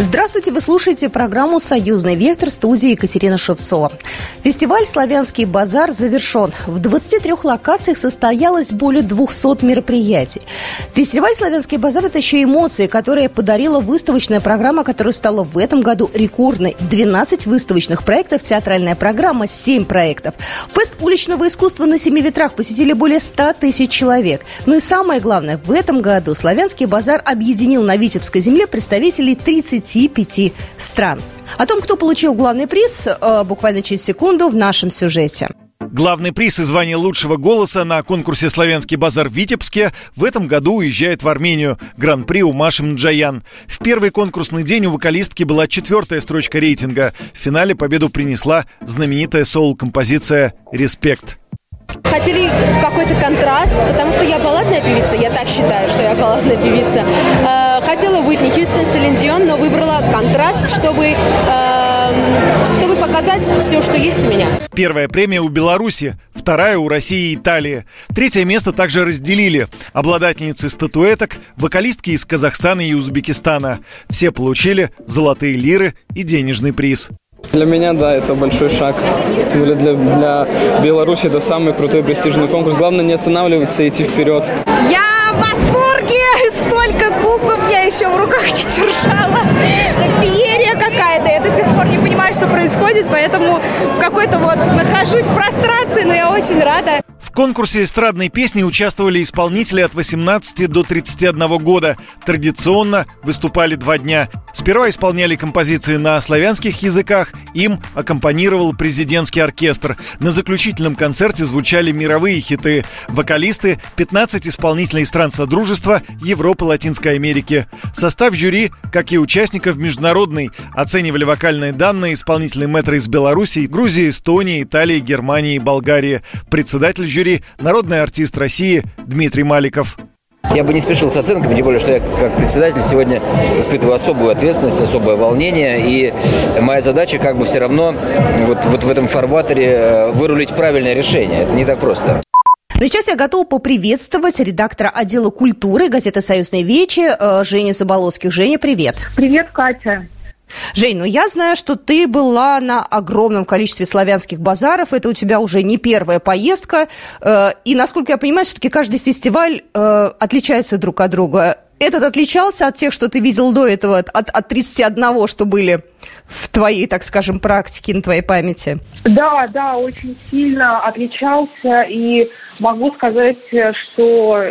Здравствуйте, вы слушаете программу «Союзный вектор» студии Екатерина Шевцова. Фестиваль «Славянский базар» завершен. В 23 локациях состоялось более 200 мероприятий. Фестиваль «Славянский базар» – это еще эмоции, которые подарила выставочная программа, которая стала в этом году рекордной. 12 выставочных проектов, театральная программа, 7 проектов. Фест уличного искусства на семи ветрах посетили более 100 тысяч человек. Ну и самое главное, в этом году «Славянский базар» объединил на Витебской земле представителей 30 25 стран. О том, кто получил главный приз, э, буквально через секунду в нашем сюжете. Главный приз и звание лучшего голоса на конкурсе «Славянский базар» в Витебске в этом году уезжает в Армению. Гран-при у Маши Мджаян. В первый конкурсный день у вокалистки была четвертая строчка рейтинга. В финале победу принесла знаменитая соул-композиция «Респект». Хотели какой-то контраст, потому что я балладная певица, я так считаю, что я балладная певица. Э, хотела Уитни Хьюстон, Селин но выбрала контраст, чтобы, эм, чтобы показать все, что есть у меня. Первая премия у Беларуси, вторая у России и Италии. Третье место также разделили. Обладательницы статуэток, вокалистки из Казахстана и Узбекистана. Все получили золотые лиры и денежный приз. Для меня, да, это большой шаг. Тем более для, для Беларуси это самый крутой престижный конкурс. Главное не останавливаться и идти вперед. Я в восторге! Столько кубков я еще в руках не держала. Феерия какая-то. Я до сих пор не понимаю, что происходит, поэтому в какой-то вот нахожусь в прострации, но я очень рада. В конкурсе эстрадной песни участвовали исполнители от 18 до 31 года. Традиционно выступали два дня. Сперва исполняли композиции на славянских языках, им аккомпанировал президентский оркестр. На заключительном концерте звучали мировые хиты. Вокалисты – 15 исполнителей стран Содружества Европы, Латинской Америки. Состав жюри, как и участников международный, оценивали вокальные данные исполнители метро из Беларуси, Грузии, Эстонии, Италии, Германии и Болгарии. Председатель жюри жюри народный артист России Дмитрий Маликов. Я бы не спешил с оценками, тем более, что я как председатель сегодня испытываю особую ответственность, особое волнение. И моя задача как бы все равно вот, вот в этом фарватере э, вырулить правильное решение. Это не так просто. Но сейчас я готова поприветствовать редактора отдела культуры газеты «Союзные вечи» э, Женя Заболоцких. Женя, привет. Привет, Катя. Жень, ну я знаю, что ты была на огромном количестве славянских базаров. Это у тебя уже не первая поездка. Э, и, насколько я понимаю, все-таки каждый фестиваль э, отличается друг от друга. Этот отличался от тех, что ты видел до этого, от, от 31, что были в твоей, так скажем, практике, на твоей памяти? Да, да, очень сильно отличался. И могу сказать, что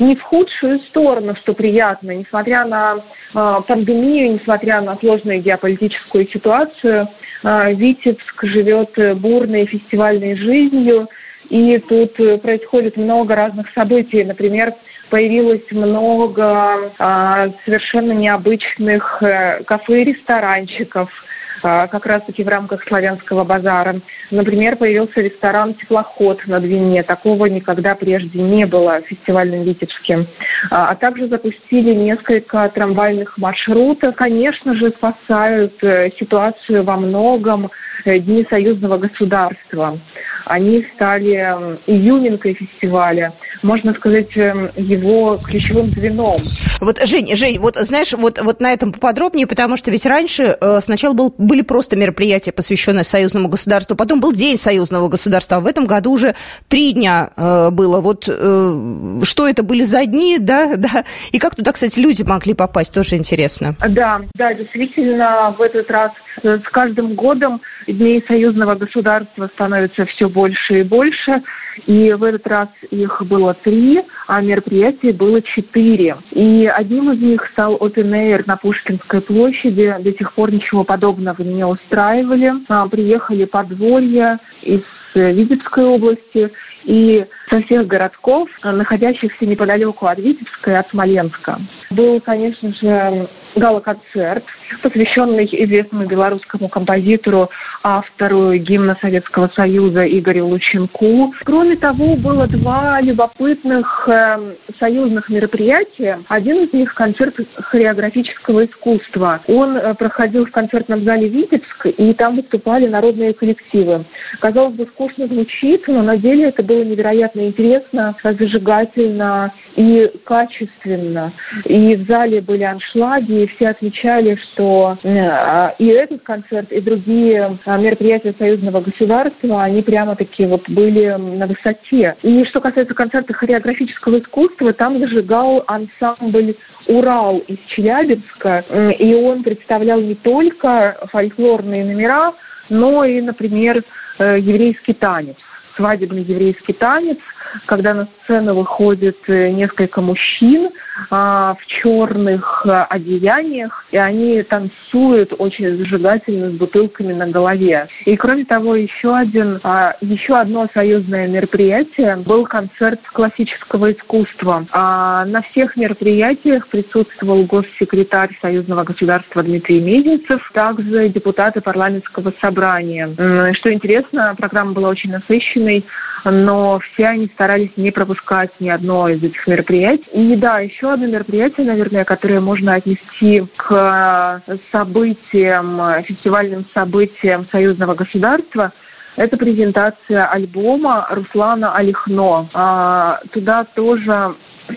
не в худшую сторону, что приятно, несмотря на э, пандемию, несмотря на сложную геополитическую ситуацию, э, Витебск живет бурной фестивальной жизнью, и тут происходит много разных событий. Например, появилось много э, совершенно необычных э, кафе и ресторанчиков – а, как раз-таки в рамках славянского базара. Например, появился ресторан «Теплоход» на Двине. Такого никогда прежде не было в фестивальном Витебске. А, а также запустили несколько трамвайных маршрутов. Конечно же, спасают э, ситуацию во многом э, Дни союзного государства. Они стали июнинкой фестиваля можно сказать, эм, его ключевым звеном. Вот, Жень, Жень, вот знаешь, вот, вот на этом поподробнее, потому что ведь раньше э, сначала был, были просто мероприятия, посвященные союзному государству, потом был День союзного государства, а в этом году уже три дня э, было. Вот э, что это были за дни, да, да, и как туда, кстати, люди могли попасть, тоже интересно. Да, да, действительно, в этот раз с каждым годом дней союзного государства становится все больше и больше. И в этот раз их было три, а мероприятий было четыре. И одним из них стал Open Air на Пушкинской площади. До сих пор ничего подобного не устраивали. А, приехали подворья из Витебской области и со всех городков, находящихся неподалеку от Витебска и от Смоленска. Был, конечно же, гала-концерт, посвященный известному белорусскому композитору, автору гимна Советского Союза Игорю Лученку. Кроме того, было два любопытных э, союзных мероприятия. Один из них – концерт хореографического искусства. Он э, проходил в концертном зале «Витебск», и там выступали народные коллективы. Казалось бы, скучно звучит, но на деле это был было невероятно интересно, зажигательно и качественно. И в зале были аншлаги, и все отмечали, что э, и этот концерт, и другие э, мероприятия союзного государства, они прямо-таки вот были на высоте. И что касается концерта хореографического искусства, там зажигал ансамбль «Урал» из Челябинска, и он представлял не только фольклорные номера, но и, например, э, еврейский танец свадебный еврейский танец, когда на сцену выходит э, несколько мужчин в черных а, одеяниях, и они танцуют очень зажигательно с бутылками на голове. И кроме того, еще один, а, еще одно союзное мероприятие был концерт классического искусства. А, на всех мероприятиях присутствовал госсекретарь Союзного государства Дмитрий Мезенцев, также депутаты парламентского собрания. Что интересно, программа была очень насыщенной но все они старались не пропускать ни одно из этих мероприятий. И да, еще одно мероприятие, наверное, которое можно отнести к событиям, фестивальным событиям союзного государства, это презентация альбома Руслана Алихно. А, туда тоже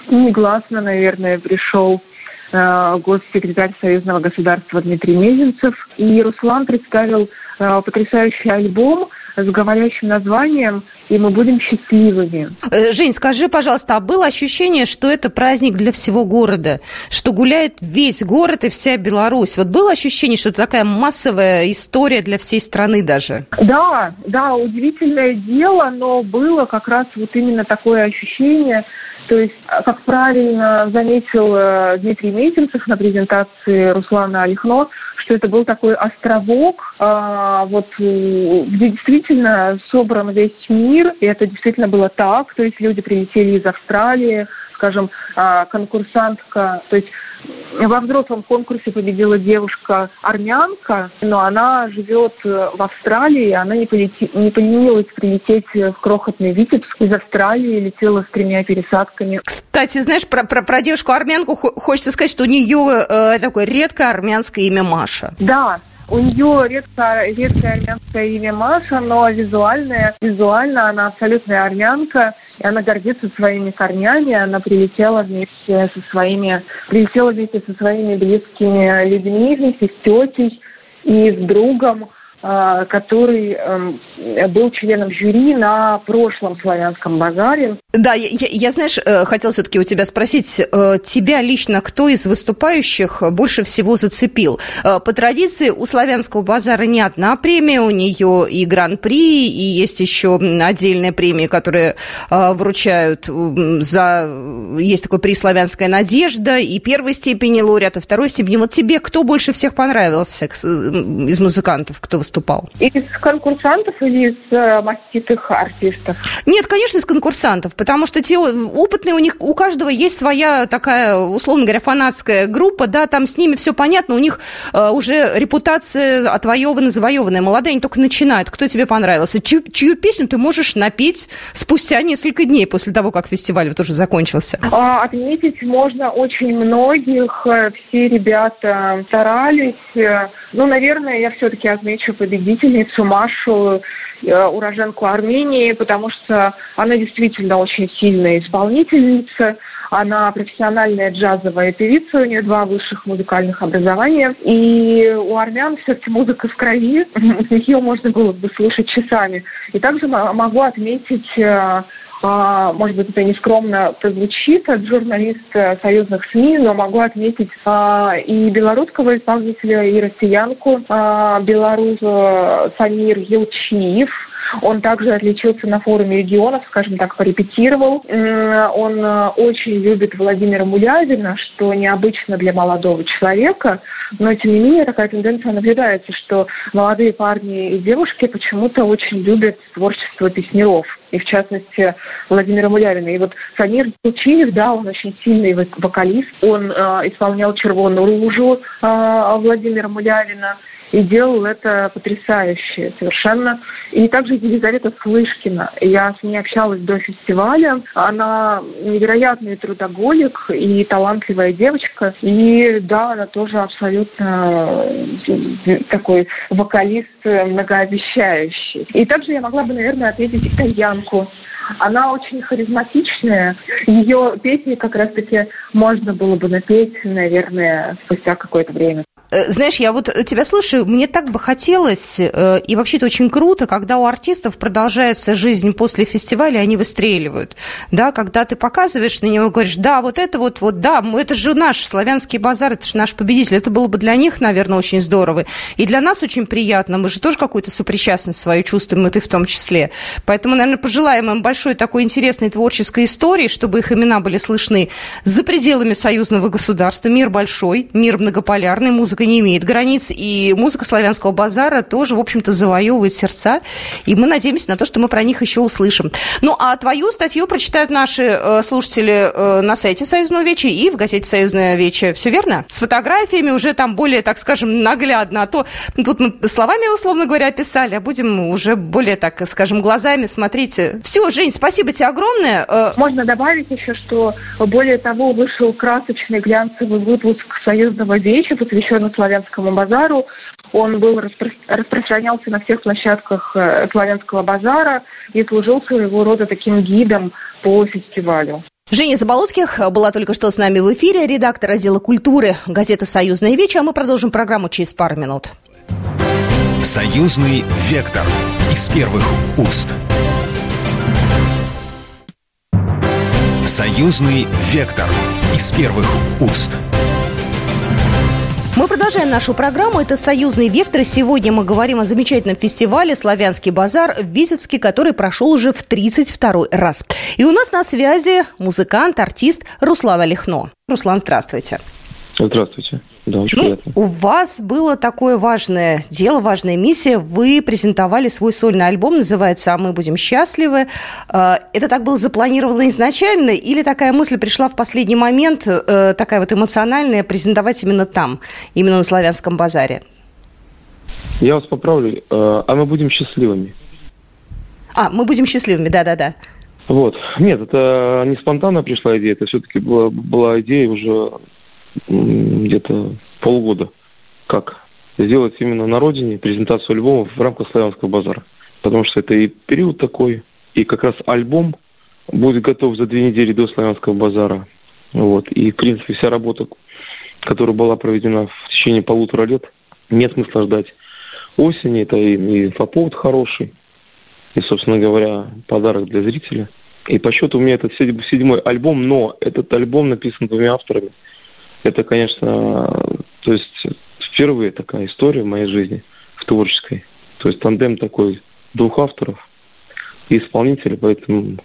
негласно, наверное, пришел э, госсекретарь Союзного государства Дмитрий Мезенцев. И Руслан представил э, потрясающий альбом – с говорящим названием «И мы будем счастливыми». Э, Жень, скажи, пожалуйста, а было ощущение, что это праздник для всего города, что гуляет весь город и вся Беларусь? Вот было ощущение, что это такая массовая история для всей страны даже? Да, да, удивительное дело, но было как раз вот именно такое ощущение, то есть, как правильно заметил э, Дмитрий Мезенцев на презентации Руслана Алихно, что это был такой островок, а, вот где действительно собран весь мир, и это действительно было так, то есть люди прилетели из Австралии, скажем, а, конкурсантка, то есть во взрослом конкурсе победила девушка-армянка, но она живет э, в Австралии, она не, полети, не поленилась прилететь в крохотный Витебск из Австралии, летела с тремя пересадками. Кстати, знаешь, про, про, про девушку-армянку хочется сказать, что у нее э, такое редкое армянское имя Маша. Да, у нее редко, редкое армянское имя Маша, но визуальное, визуально она абсолютная армянка, и она гордится своими корнями, она прилетела вместе со своими, прилетела вместе со своими близкими людьми, вместе с тетей и с другом, который эм, был членом жюри на прошлом славянском базаре. Да, я, я знаешь, э, хотела все-таки у тебя спросить, э, тебя лично кто из выступающих больше всего зацепил? Э, по традиции у славянского базара не одна премия, у нее и гран-при, и есть еще отдельные премии, которые вручают за... Есть такой приз «Славянская надежда», и первой степени лауреата, второй степени. Вот тебе кто больше всех понравился из музыкантов, кто выступал? Выступал? Из конкурсантов или из э, маститых артистов? Нет, конечно, из конкурсантов, потому что те опытные, у них у каждого есть своя такая, условно говоря, фанатская группа, да, там с ними все понятно, у них э, уже репутация отвоевана, завоеванная. Молодые, они только начинают. Кто тебе понравился? Чью, чью песню ты можешь напеть спустя несколько дней после того, как фестиваль вот уже закончился? А, отметить можно очень многих. Все ребята старались. Ну, наверное, я все-таки отмечу победительницу Машу, э, уроженку Армении, потому что она действительно очень сильная исполнительница. Она профессиональная джазовая певица, у нее два высших музыкальных образования. И у армян все-таки музыка в крови, ее можно было бы слушать часами. И также могу отметить э, может быть, это нескромно прозвучит от журналиста союзных СМИ, но могу отметить а, и белорусского исполнителя, и россиянку, а, белорус Самир Елчиев, он также отличился на форуме регионов, скажем так, порепетировал. Он очень любит Владимира Мулявина, что необычно для молодого человека, но тем не менее такая тенденция наблюдается, что молодые парни и девушки почему-то очень любят творчество песнеров и в частности Владимира Мулявина. И вот Самир Тучиев, да, он очень сильный вокалист, он э, исполнял «Червоную ружу» э, Владимира Мулявина, и делал это потрясающе совершенно. И также Елизавета Слышкина. Я с ней общалась до фестиваля. Она невероятный трудоголик и талантливая девочка. И да, она тоже абсолютно э, такой вокалист многообещающий. И также я могла бы, наверное, ответить итальянку Она очень харизматичная. Ее песни как раз-таки можно было бы напеть, наверное, спустя какое-то время. Э, знаешь, я вот тебя слушаю, мне так бы хотелось, э, и вообще это очень круто, когда у артистов продолжается жизнь после фестиваля, они выстреливают. Да, когда ты показываешь на него, говоришь, да, вот это вот, вот, да, это же наш славянский базар, это же наш победитель. Это было бы для них, наверное, очень здорово. И для нас очень приятно. Мы же тоже какую-то сопричастность свою чувствуем, и ты в том числе. Поэтому, наверное, пожелаем им большой такой интересной творческой истории, чтобы их имена были слышны за пределами союзного государства. Мир большой, мир многополярный, музыка музыка не имеет границ, и музыка славянского базара тоже, в общем-то, завоевывает сердца, и мы надеемся на то, что мы про них еще услышим. Ну, а твою статью прочитают наши э, слушатели э, на сайте Союзного Веча и в газете Союзное Вече. Все верно? С фотографиями уже там более, так скажем, наглядно. А то тут мы словами, условно говоря, писали, а будем уже более, так скажем, глазами смотреть. Все, Жень, спасибо тебе огромное. Э, Можно добавить еще, что более того, вышел красочный глянцевый выпуск Союзного Веча, посвященный славянскому базару. Он был распро- распространялся на всех площадках э, славянского базара и служил своего рода таким гидом по фестивалю. Женя Заболоцких была только что с нами в эфире, редактор отдела культуры газеты «Союзная вечь», а мы продолжим программу через пару минут. Союзный вектор из первых уст. Союзный вектор из первых уст. Мы продолжаем нашу программу. Это «Союзный вектор». Сегодня мы говорим о замечательном фестивале «Славянский базар» в Визовске, который прошел уже в 32 раз. И у нас на связи музыкант, артист Руслан Олехно. Руслан, здравствуйте. Здравствуйте. Да, очень ну, приятно. У вас было такое важное дело, важная миссия. Вы презентовали свой сольный альбом, называется «А мы будем счастливы». Э, это так было запланировано изначально или такая мысль пришла в последний момент, э, такая вот эмоциональная, презентовать именно там, именно на Славянском базаре? Я вас поправлю. Э, а мы будем счастливыми. А, мы будем счастливыми, да-да-да. Вот. Нет, это не спонтанно пришла идея, это все-таки была, была идея уже где-то полгода, как сделать именно на родине презентацию альбомов в рамках славянского базара. Потому что это и период такой, и как раз альбом будет готов за две недели до славянского базара. Вот. И, в принципе, вся работа, которая была проведена в течение полутора лет, нет смысла ждать осени. Это и, и инфоповод хороший, и, собственно говоря, подарок для зрителя. И по счету у меня это седьмой альбом, но этот альбом написан двумя авторами – это, конечно, то есть впервые такая история в моей жизни, в творческой. То есть тандем такой двух авторов и исполнителя, поэтому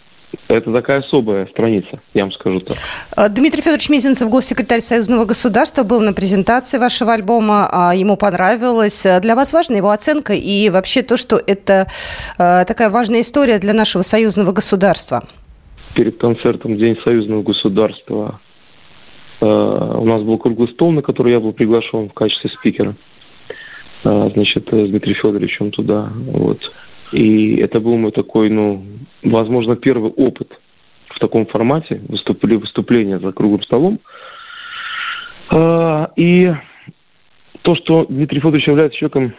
это такая особая страница, я вам скажу так. А, Дмитрий Федорович Мизинцев, госсекретарь Союзного государства, был на презентации вашего альбома, а, ему понравилось. Для вас важна его оценка и вообще то, что это а, такая важная история для нашего союзного государства? Перед концертом День союзного государства у нас был круглый стол, на который я был приглашен в качестве спикера. Э, значит, с Дмитрием Федоровичем туда. Вот. И это был мой такой, ну, возможно, первый опыт в таком формате выступления, выступления за круглым столом. Э, и то, что Дмитрий Федорович является человеком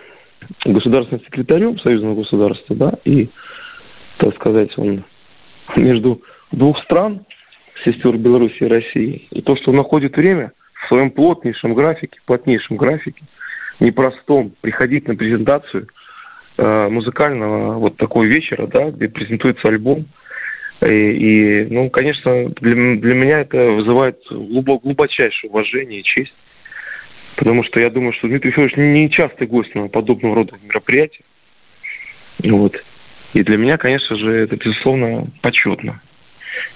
государственным секретарем союзного государства, да, и, так сказать, он между двух стран – сестер Беларуси и России. И то, что он находит время в своем плотнейшем графике, плотнейшем графике, непростом, приходить на презентацию э, музыкального вот такого вечера, да, где презентуется альбом. И, и ну, конечно, для, для меня это вызывает глубок, глубочайшее уважение и честь. Потому что я думаю, что Дмитрий Федорович не частый гость на подобного рода мероприятия. Вот. И для меня, конечно же, это, безусловно, почетно.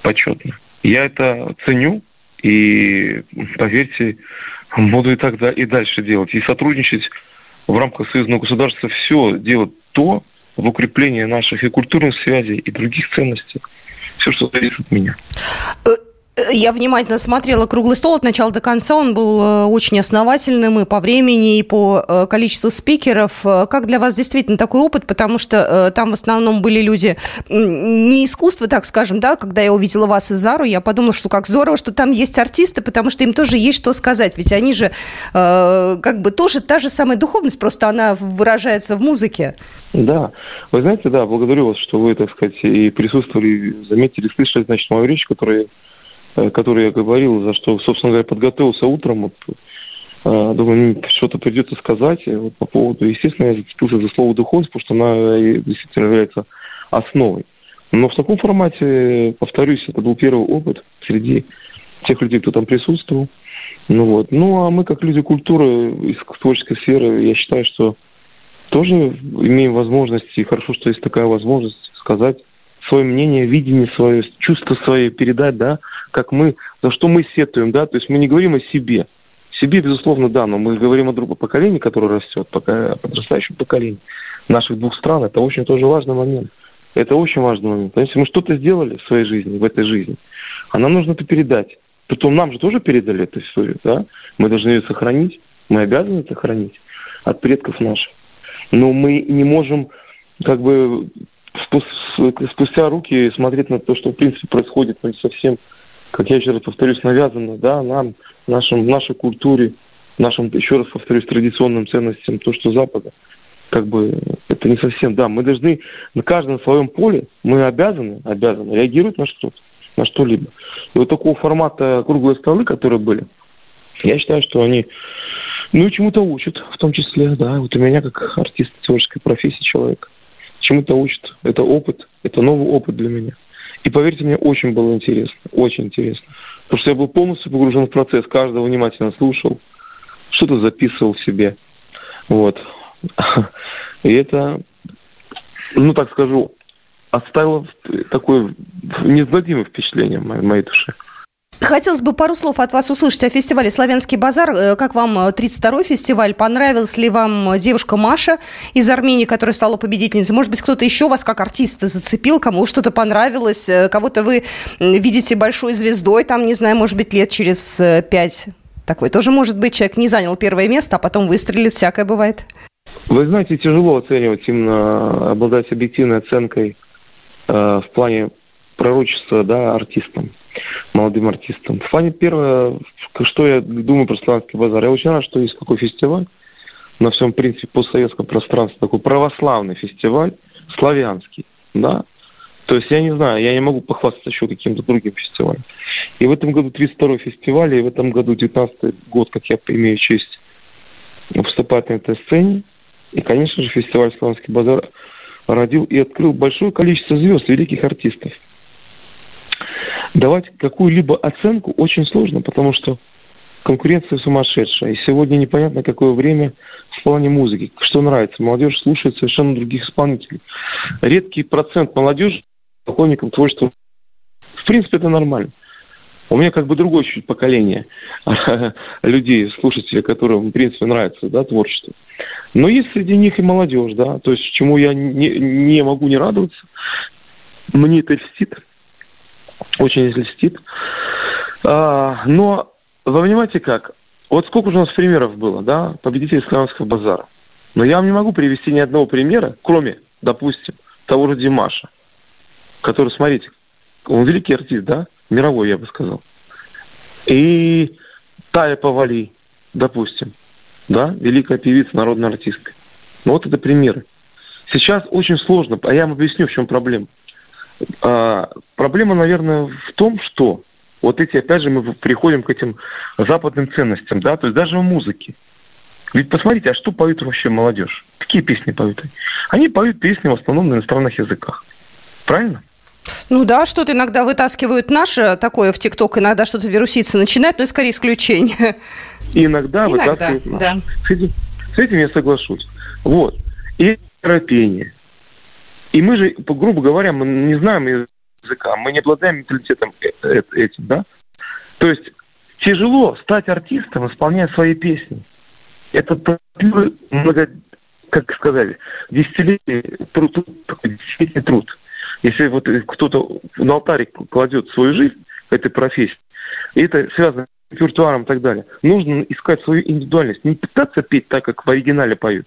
Почетно. Я это ценю и, поверьте, буду и тогда и дальше делать. И сотрудничать в рамках союзного государства все делать то в укреплении наших и культурных связей, и других ценностей. Все, что зависит от меня. Я внимательно смотрела круглый стол от начала до конца. Он был э, очень основательным и по времени, и по э, количеству спикеров. Э, как для вас действительно такой опыт? Потому что там в основном были люди не искусства, так скажем, да, когда я увидела вас и Зару, я подумала, что как здорово, что там есть артисты, потому что им тоже есть что сказать. Ведь они же как бы тоже та же самая духовность, просто она выражается в музыке. Да. Вы знаете, да, благодарю вас, что вы, так сказать, и присутствовали, заметили, слышали, значит, мою речь, которая который я говорил, за что, собственно говоря, подготовился утром. Вот, э, думаю, что-то придется сказать вот, по поводу, естественно, я зацепился за слово духовность, потому что она действительно является основой. Но в таком формате, повторюсь, это был первый опыт среди тех людей, кто там присутствовал. Ну вот. Ну а мы, как люди культуры из творческой сферы, я считаю, что тоже имеем возможность, и хорошо, что есть такая возможность сказать свое мнение, видение свое, чувство свое передать, да, как мы, за что мы сетуем, да, то есть мы не говорим о себе. Себе, безусловно, да, но мы говорим о другом поколении, которое растет, пока подрастающем поколении наших двух стран. Это очень тоже важный момент. Это очень важный момент. Если мы что-то сделали в своей жизни, в этой жизни, а нам нужно это передать. Притом нам же тоже передали эту историю, да? Мы должны ее сохранить, мы обязаны это сохранить от предков наших. Но мы не можем как бы спустя руки смотреть на то, что в принципе происходит ну, совсем как я еще раз повторюсь, навязано, да, нам, нашим, нашей культуре, нашим, еще раз повторюсь, традиционным ценностям, то, что Запада, как бы, это не совсем, да, мы должны на каждом своем поле, мы обязаны, обязаны реагировать на что-то, на что-либо. И вот такого формата круглые столы, которые были, я считаю, что они, ну, чему-то учат, в том числе, да, вот у меня как артист творческой профессии человек, чему-то учат. Это опыт, это новый опыт для меня. И поверьте мне, очень было интересно, очень интересно. Потому что я был полностью погружен в процесс, каждого внимательно слушал, что-то записывал себе. Вот. И это, ну так скажу, оставило такое неизгладимое впечатление в моей душе. Хотелось бы пару слов от вас услышать о фестивале «Славянский базар». Э, как вам 32-й фестиваль? Понравилась ли вам девушка Маша из Армении, которая стала победительницей? Может быть, кто-то еще вас как артиста зацепил, кому что-то понравилось? Э, кого-то вы видите большой звездой, там, не знаю, может быть, лет через э, пять? Такой тоже может быть. Человек не занял первое место, а потом выстрелит. Всякое бывает. Вы знаете, тяжело оценивать именно, обладать объективной оценкой э, в плане пророчества да, артистам молодым артистам. В плане первое, что я думаю про славянский базар, я очень рад, что есть такой фестиваль на всем, принципе, постсоветском пространстве, такой православный фестиваль, славянский, да, то есть я не знаю, я не могу похвастаться еще каким-то другим фестивалем. И в этом году 32-й фестиваль, и в этом году 19-й год, как я имею честь выступать на этой сцене. И, конечно же, фестиваль «Славянский базар» родил и открыл большое количество звезд, великих артистов – давать какую-либо оценку очень сложно, потому что конкуренция сумасшедшая. И сегодня непонятно, какое время в плане музыки. Что нравится. Молодежь слушает совершенно других исполнителей. Редкий процент молодежи поклонников творчества. В принципе, это нормально. У меня как бы другое чуть поколение людей, слушателей, которым, в принципе, нравится да, творчество. Но есть среди них и молодежь, да, то есть чему я не, не могу не радоваться. Мне это льстит очень льстит. А, но вы понимаете как? Вот сколько уже у нас примеров было, да, победителей славянского базара. Но я вам не могу привести ни одного примера, кроме, допустим, того же Димаша, который, смотрите, он великий артист, да, мировой, я бы сказал. И Тая Павали, допустим, да, великая певица, народная артистка. Ну вот это примеры. Сейчас очень сложно, а я вам объясню, в чем проблема. А, проблема, наверное, в том, что вот эти, опять же, мы приходим к этим западным ценностям, да, то есть даже в музыке. Ведь посмотрите, а что поют вообще молодежь? Какие песни поют? Они поют песни в основном на иностранных языках. Правильно? Ну да, что-то иногда вытаскивают наше такое в ТикТок, иногда что-то вируситься начинает, но это скорее исключение. Иногда, иногда вытаскивают наше. Да. С, этим, с этим я соглашусь. Вот. И терапия. И мы же, грубо говоря, мы не знаем языка, мы не обладаем менталитетом э, э, этим, да? То есть тяжело стать артистом, исполняя свои песни. Это много, как сказали, десятилетий труд, десятилетний труд. Если вот кто-то на алтаре кладет свою жизнь этой профессии, и это связано с репертуаром и так далее. Нужно искать свою индивидуальность, не пытаться петь так, как в оригинале поют.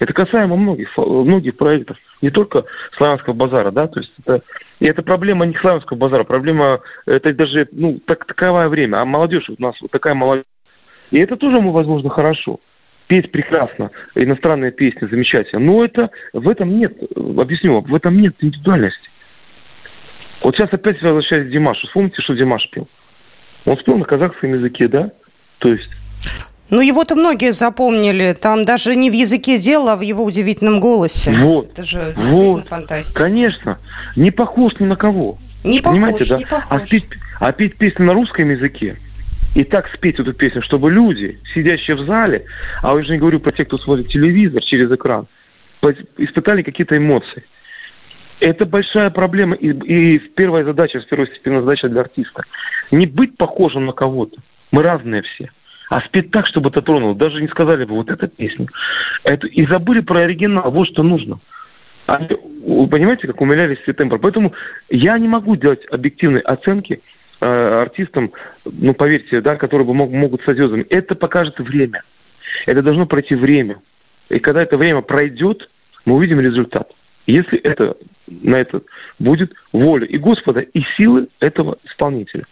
Это касаемо многих, многих проектов, не только славянского базара, да, то есть это, и это проблема не славянского базара, проблема, это даже, ну, так, таковое время, а молодежь у нас вот такая молодежь. И это тоже, возможно, хорошо. Петь прекрасно, иностранные песни замечательно, но это, в этом нет, объясню, в этом нет индивидуальности. Вот сейчас опять возвращаюсь к Димашу. Вспомните, что Димаш пел. Он спел на казахском языке, да? То есть ну, его-то многие запомнили. Там даже не в языке дело, а в его удивительном голосе. Вот. Это же действительно вот. фантастика. Конечно. Не похож ни на кого. Не Понимаете, похож, да? не похож. А петь, а петь песню на русском языке и так спеть эту песню, чтобы люди, сидящие в зале, а я уже не говорю про тех, кто смотрит телевизор через экран, испытали какие-то эмоции. Это большая проблема и, и первая задача, первостепенная задача для артиста. Не быть похожим на кого-то. Мы разные все а спеть так, чтобы это тронуло. Даже не сказали бы, вот эта песня. Это, и забыли про оригинал, вот что нужно. Они, понимаете, как умилялись все темпы. Поэтому я не могу делать объективной оценки э, артистам, ну, поверьте, да, которые бы мог, могут стать звездами. Это покажет время. Это должно пройти время. И когда это время пройдет, мы увидим результат. Если это, на это будет воля и Господа, и силы этого исполнителя.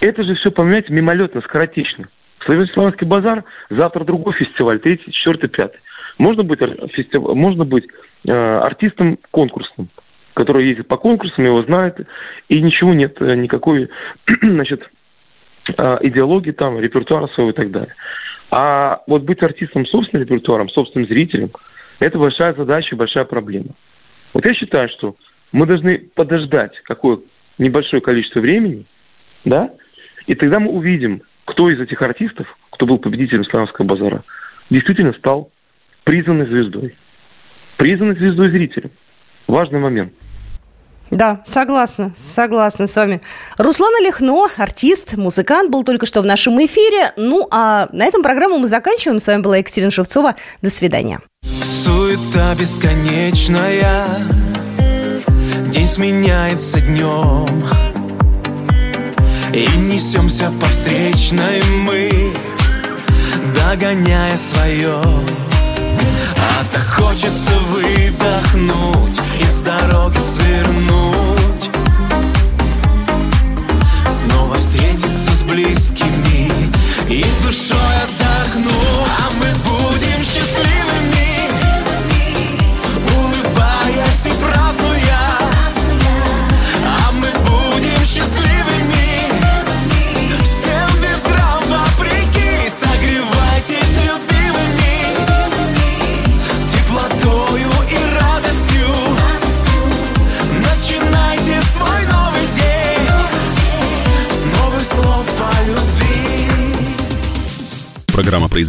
Это же все, понимаете, мимолетно, скоротечно. Славянский базар, завтра другой фестиваль, третий, четвертый, пятый. Можно быть, фестив... можно быть э, артистом конкурсным, который ездит по конкурсам, его знает, и ничего нет, э, никакой, значит, э, идеологии там, репертуара своего и так далее. А вот быть артистом собственным репертуаром, собственным зрителем, это большая задача большая проблема. Вот я считаю, что мы должны подождать какое небольшое количество времени, да, и тогда мы увидим, кто из этих артистов, кто был победителем Славянского базара, действительно стал признанной звездой. Признанной звездой зрителям. Важный момент. Да, согласна, согласна с вами. Руслан Олехно, артист, музыкант, был только что в нашем эфире. Ну, а на этом программу мы заканчиваем. С вами была Екатерина Шевцова. До свидания. Суета бесконечная, день сменяется днем. И несемся по встречной мы Догоняя свое. А так хочется выдохнуть И с дороги свернуть. Снова встретиться с близкими И душой отдохнуть